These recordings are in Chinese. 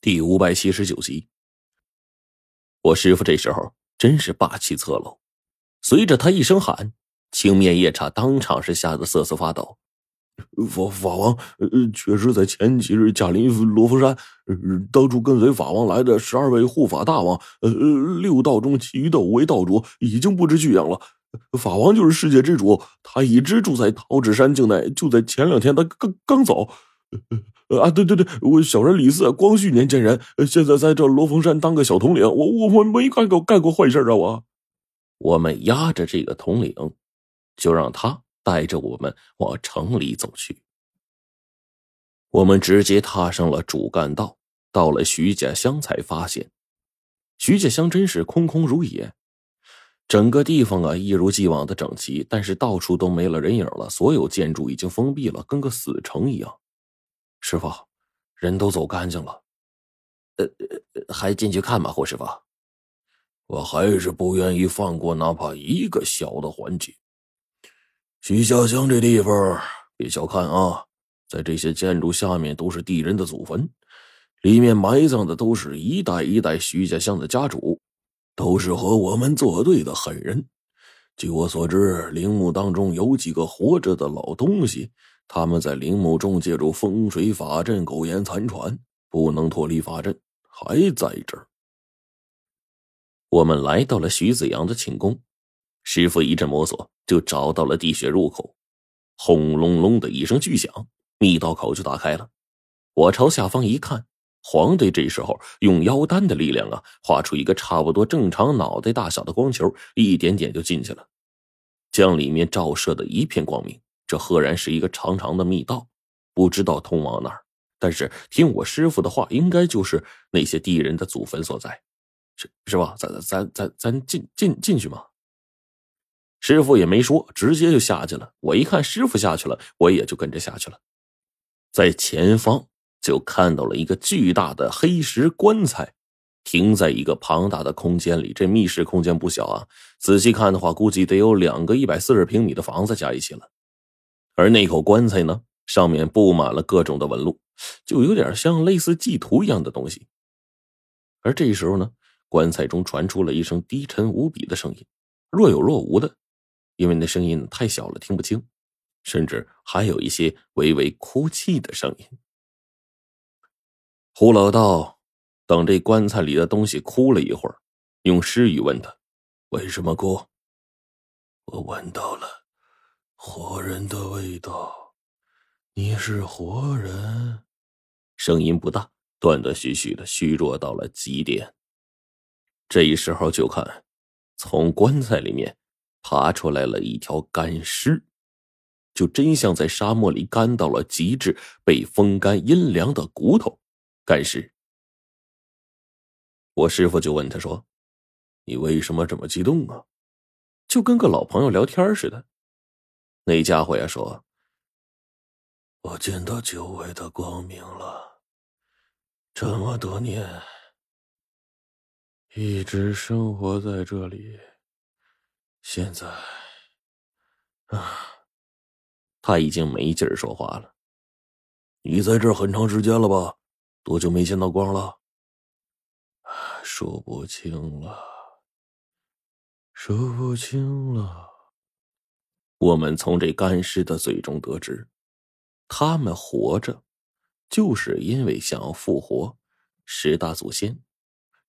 第五百七十九集，我师傅这时候真是霸气侧漏，随着他一声喊，青面夜叉当场是吓得瑟瑟发抖。法法王，确实在前几日驾临罗浮山，当初跟随法王来的十二位护法大王，呃，六道中其余的五位道主已经不知去向了。法王就是世界之主，他一直住在桃纸山境内。就在前两天，他刚刚走。啊，对对对，我小人李四，光绪年间人，现在在这罗峰山当个小统领。我我我没干过干过坏事啊！我，我们压着这个统领，就让他。带着我们往城里走去。我们直接踏上了主干道，到了徐家乡，才发现徐家乡真是空空如也。整个地方啊，一如既往的整齐，但是到处都没了人影了。所有建筑已经封闭了，跟个死城一样。师傅，人都走干净了，呃，还进去看吗？胡师傅，我还是不愿意放过哪怕一个小的环节。徐家乡这地方，别小看啊，在这些建筑下面都是地人的祖坟，里面埋葬的都是一代一代徐家乡的家主，都是和我们作对的狠人。据我所知，陵墓当中有几个活着的老东西，他们在陵墓中借助风水法阵苟延残喘，不能脱离法阵，还在这儿。我们来到了徐子阳的寝宫。师傅一阵摸索，就找到了地穴入口，轰隆隆的一声巨响，密道口就打开了。我朝下方一看，黄队这时候用妖丹的力量啊，画出一个差不多正常脑袋大小的光球，一点点就进去了，将里面照射的一片光明。这赫然是一个长长的密道，不知道通往哪儿，但是听我师傅的话，应该就是那些地人的祖坟所在。是是吧？咱咱咱咱进进进去吗？师傅也没说，直接就下去了。我一看师傅下去了，我也就跟着下去了。在前方就看到了一个巨大的黑石棺材，停在一个庞大的空间里。这密室空间不小啊，仔细看的话，估计得有两个一百四十平米的房子加一起了。而那口棺材呢，上面布满了各种的纹路，就有点像类似祭图一样的东西。而这时候呢，棺材中传出了一声低沉无比的声音，若有若无的。因为那声音太小了，听不清，甚至还有一些微微哭泣的声音。胡老道等这棺材里的东西哭了一会儿，用诗语问他：“为什么哭？”我闻到了活人的味道。你是活人？声音不大，断断续续的，虚弱到了极点。这时候就看，从棺材里面。爬出来了一条干尸，就真像在沙漠里干到了极致、被风干阴凉的骨头。干尸，我师傅就问他说：“你为什么这么激动啊？”就跟个老朋友聊天似的。那家伙呀说：“我见到久违的光明了，这么多年一直生活在这里。”现在，啊，他已经没劲儿说话了。你在这很长时间了吧？多久没见到光了？说不清了，说不清了。我们从这干尸的嘴中得知，他们活着，就是因为想要复活十大祖先、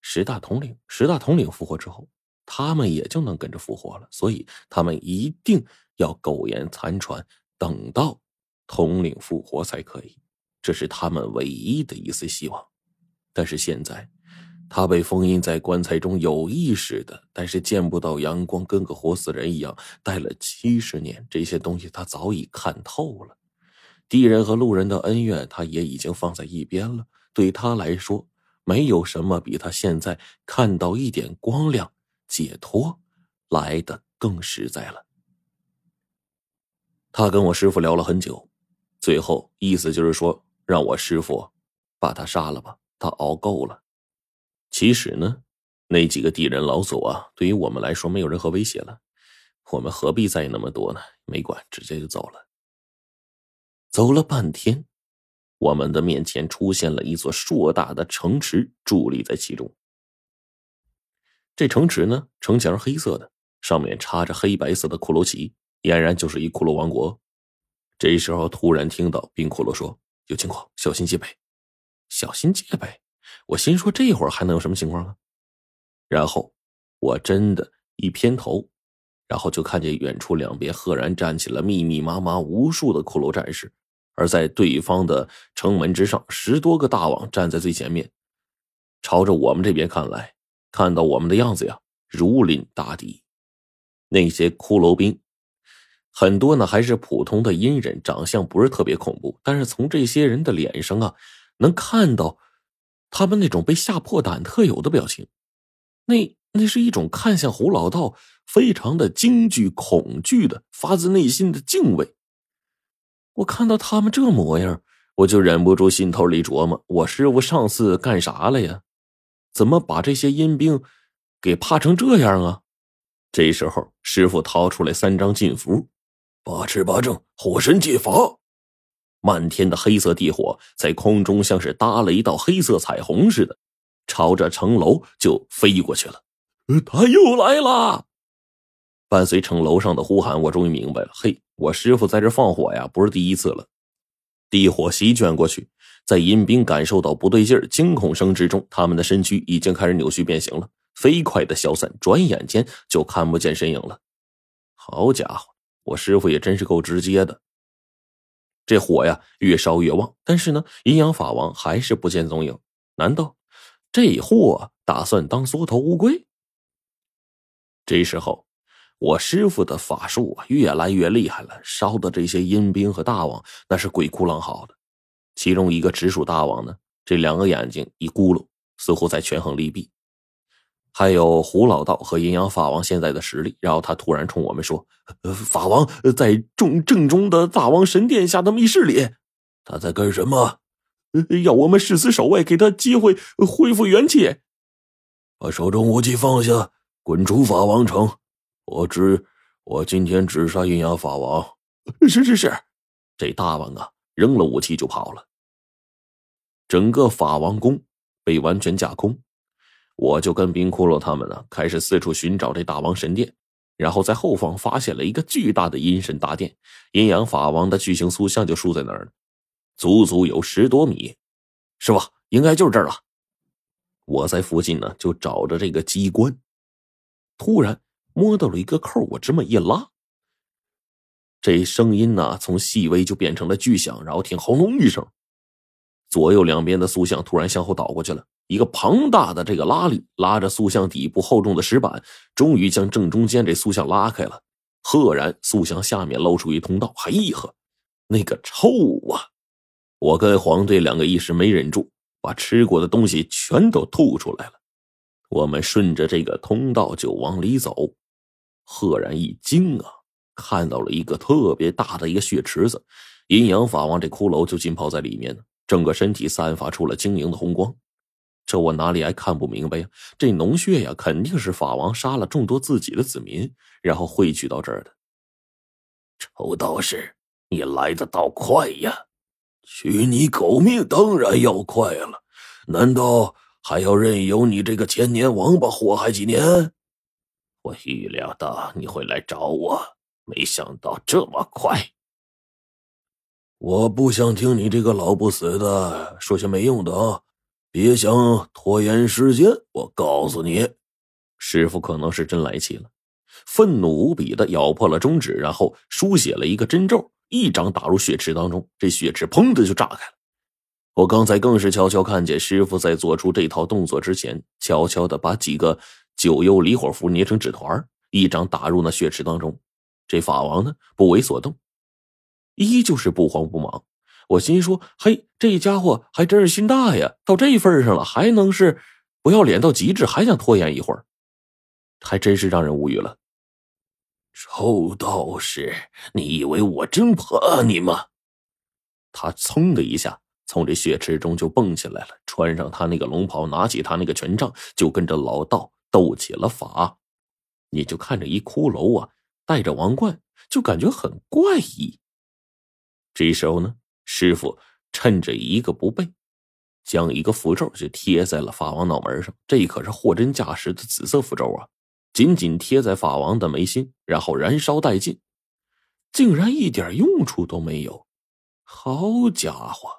十大统领。十大统领复活之后。他们也就能跟着复活了，所以他们一定要苟延残喘，等到统领复活才可以。这是他们唯一的一丝希望。但是现在，他被封印在棺材中，有意识的，但是见不到阳光，跟个活死人一样。待了七十年，这些东西他早已看透了。敌人和路人的恩怨，他也已经放在一边了。对他来说，没有什么比他现在看到一点光亮。解脱来的更实在了。他跟我师傅聊了很久，最后意思就是说，让我师傅把他杀了吧，他熬够了。其实呢，那几个地人老祖啊，对于我们来说没有任何威胁了，我们何必在意那么多呢？没管，直接就走了。走了半天，我们的面前出现了一座硕大的城池，伫立在其中。这城池呢，城墙黑色的，上面插着黑白色的骷髅旗，俨然就是一骷髅王国。这时候，突然听到冰骷髅说：“有情况，小心戒备，小心戒备。”我心说：“这会儿还能有什么情况啊？”然后，我真的一偏头，然后就看见远处两边赫然站起了密密麻麻无数的骷髅战士。而在对方的城门之上，十多个大王站在最前面，朝着我们这边看来，看到我们的样子呀，如临大敌。那些骷髅兵，很多呢还是普通的阴人，长相不是特别恐怖，但是从这些人的脸上啊，能看到他们那种被吓破胆特有的表情。那那是一种看向胡老道非常的惊惧、恐惧的，发自内心的敬畏。我看到他们这模样，我就忍不住心头里琢磨：我师傅上次干啥了呀？怎么把这些阴兵给怕成这样啊？这时候，师傅掏出来三张禁符，八尺八正，火神戒法。漫天的黑色地火在空中像是搭了一道黑色彩虹似的，朝着城楼就飞过去了。他又来了！伴随城楼上的呼喊，我终于明白了。嘿，我师傅在这放火呀，不是第一次了。地火席卷过去，在阴兵感受到不对劲儿、惊恐声之中，他们的身躯已经开始扭曲变形了，飞快的消散，转眼间就看不见身影了。好家伙，我师傅也真是够直接的。这火呀，越烧越旺，但是呢，阴阳法王还是不见踪影。难道这货打算当缩头乌龟？这时候。我师傅的法术啊，越来越厉害了，烧的这些阴兵和大王那是鬼哭狼嚎的。其中一个直属大王呢，这两个眼睛一咕噜，似乎在权衡利弊。还有胡老道和阴阳法王现在的实力，然后他突然冲我们说：“法王在正正中的大王神殿下的密室里，他在干什么？要我们誓死守卫，给他机会恢复元气。把手中武器放下，滚出法王城。”我只，我今天只杀阴阳法王。是是是，这大王啊，扔了武器就跑了。整个法王宫被完全架空，我就跟冰骷髅他们呢，开始四处寻找这大王神殿。然后在后方发现了一个巨大的阴神大殿，阴阳法王的巨型塑像就竖在那儿足足有十多米。师傅，应该就是这儿了。我在附近呢，就找着这个机关，突然。摸到了一个扣，我这么一拉，这声音呢从细微就变成了巨响，然后听轰隆一声，左右两边的塑像突然向后倒过去了。一个庞大的这个拉力拉着塑像底部厚重的石板，终于将正中间这塑像拉开了。赫然，塑像下面露出一通道。嘿呵，那个臭啊！我跟黄队两个一时没忍住，把吃过的东西全都吐出来了。我们顺着这个通道就往里走。赫然一惊啊，看到了一个特别大的一个血池子，阴阳法王这骷髅就浸泡在里面，整个身体散发出了晶莹的红光。这我哪里还看不明白呀？这脓血呀，肯定是法王杀了众多自己的子民，然后汇聚到这儿的。臭道士，你来的倒快呀！取你狗命当然要快了，难道还要任由你这个千年王八祸害几年？我预料到你会来找我，没想到这么快。我不想听你这个老不死的说些没用的啊！别想拖延时间，我告诉你，师傅可能是真来气了，愤怒无比的咬破了中指，然后书写了一个真咒，一掌打入血池当中，这血池砰的就炸开了。我刚才更是悄悄看见师傅在做出这套动作之前，悄悄的把几个。九幽离火符捏成纸团，一掌打入那血池当中。这法王呢，不为所动，依旧是不慌不忙。我心说：“嘿，这家伙还真是心大呀，到这份上了，还能是不要脸到极致，还想拖延一会儿，还真是让人无语了。”臭道士，你以为我真怕你吗？他噌的一下从这血池中就蹦起来了，穿上他那个龙袍，拿起他那个权杖，就跟着老道。斗起了法，你就看着一骷髅啊，戴着王冠，就感觉很怪异。这时候呢，师傅趁着一个不备，将一个符咒就贴在了法王脑门上。这可是货真价实的紫色符咒啊！紧紧贴在法王的眉心，然后燃烧殆尽，竟然一点用处都没有。好家伙，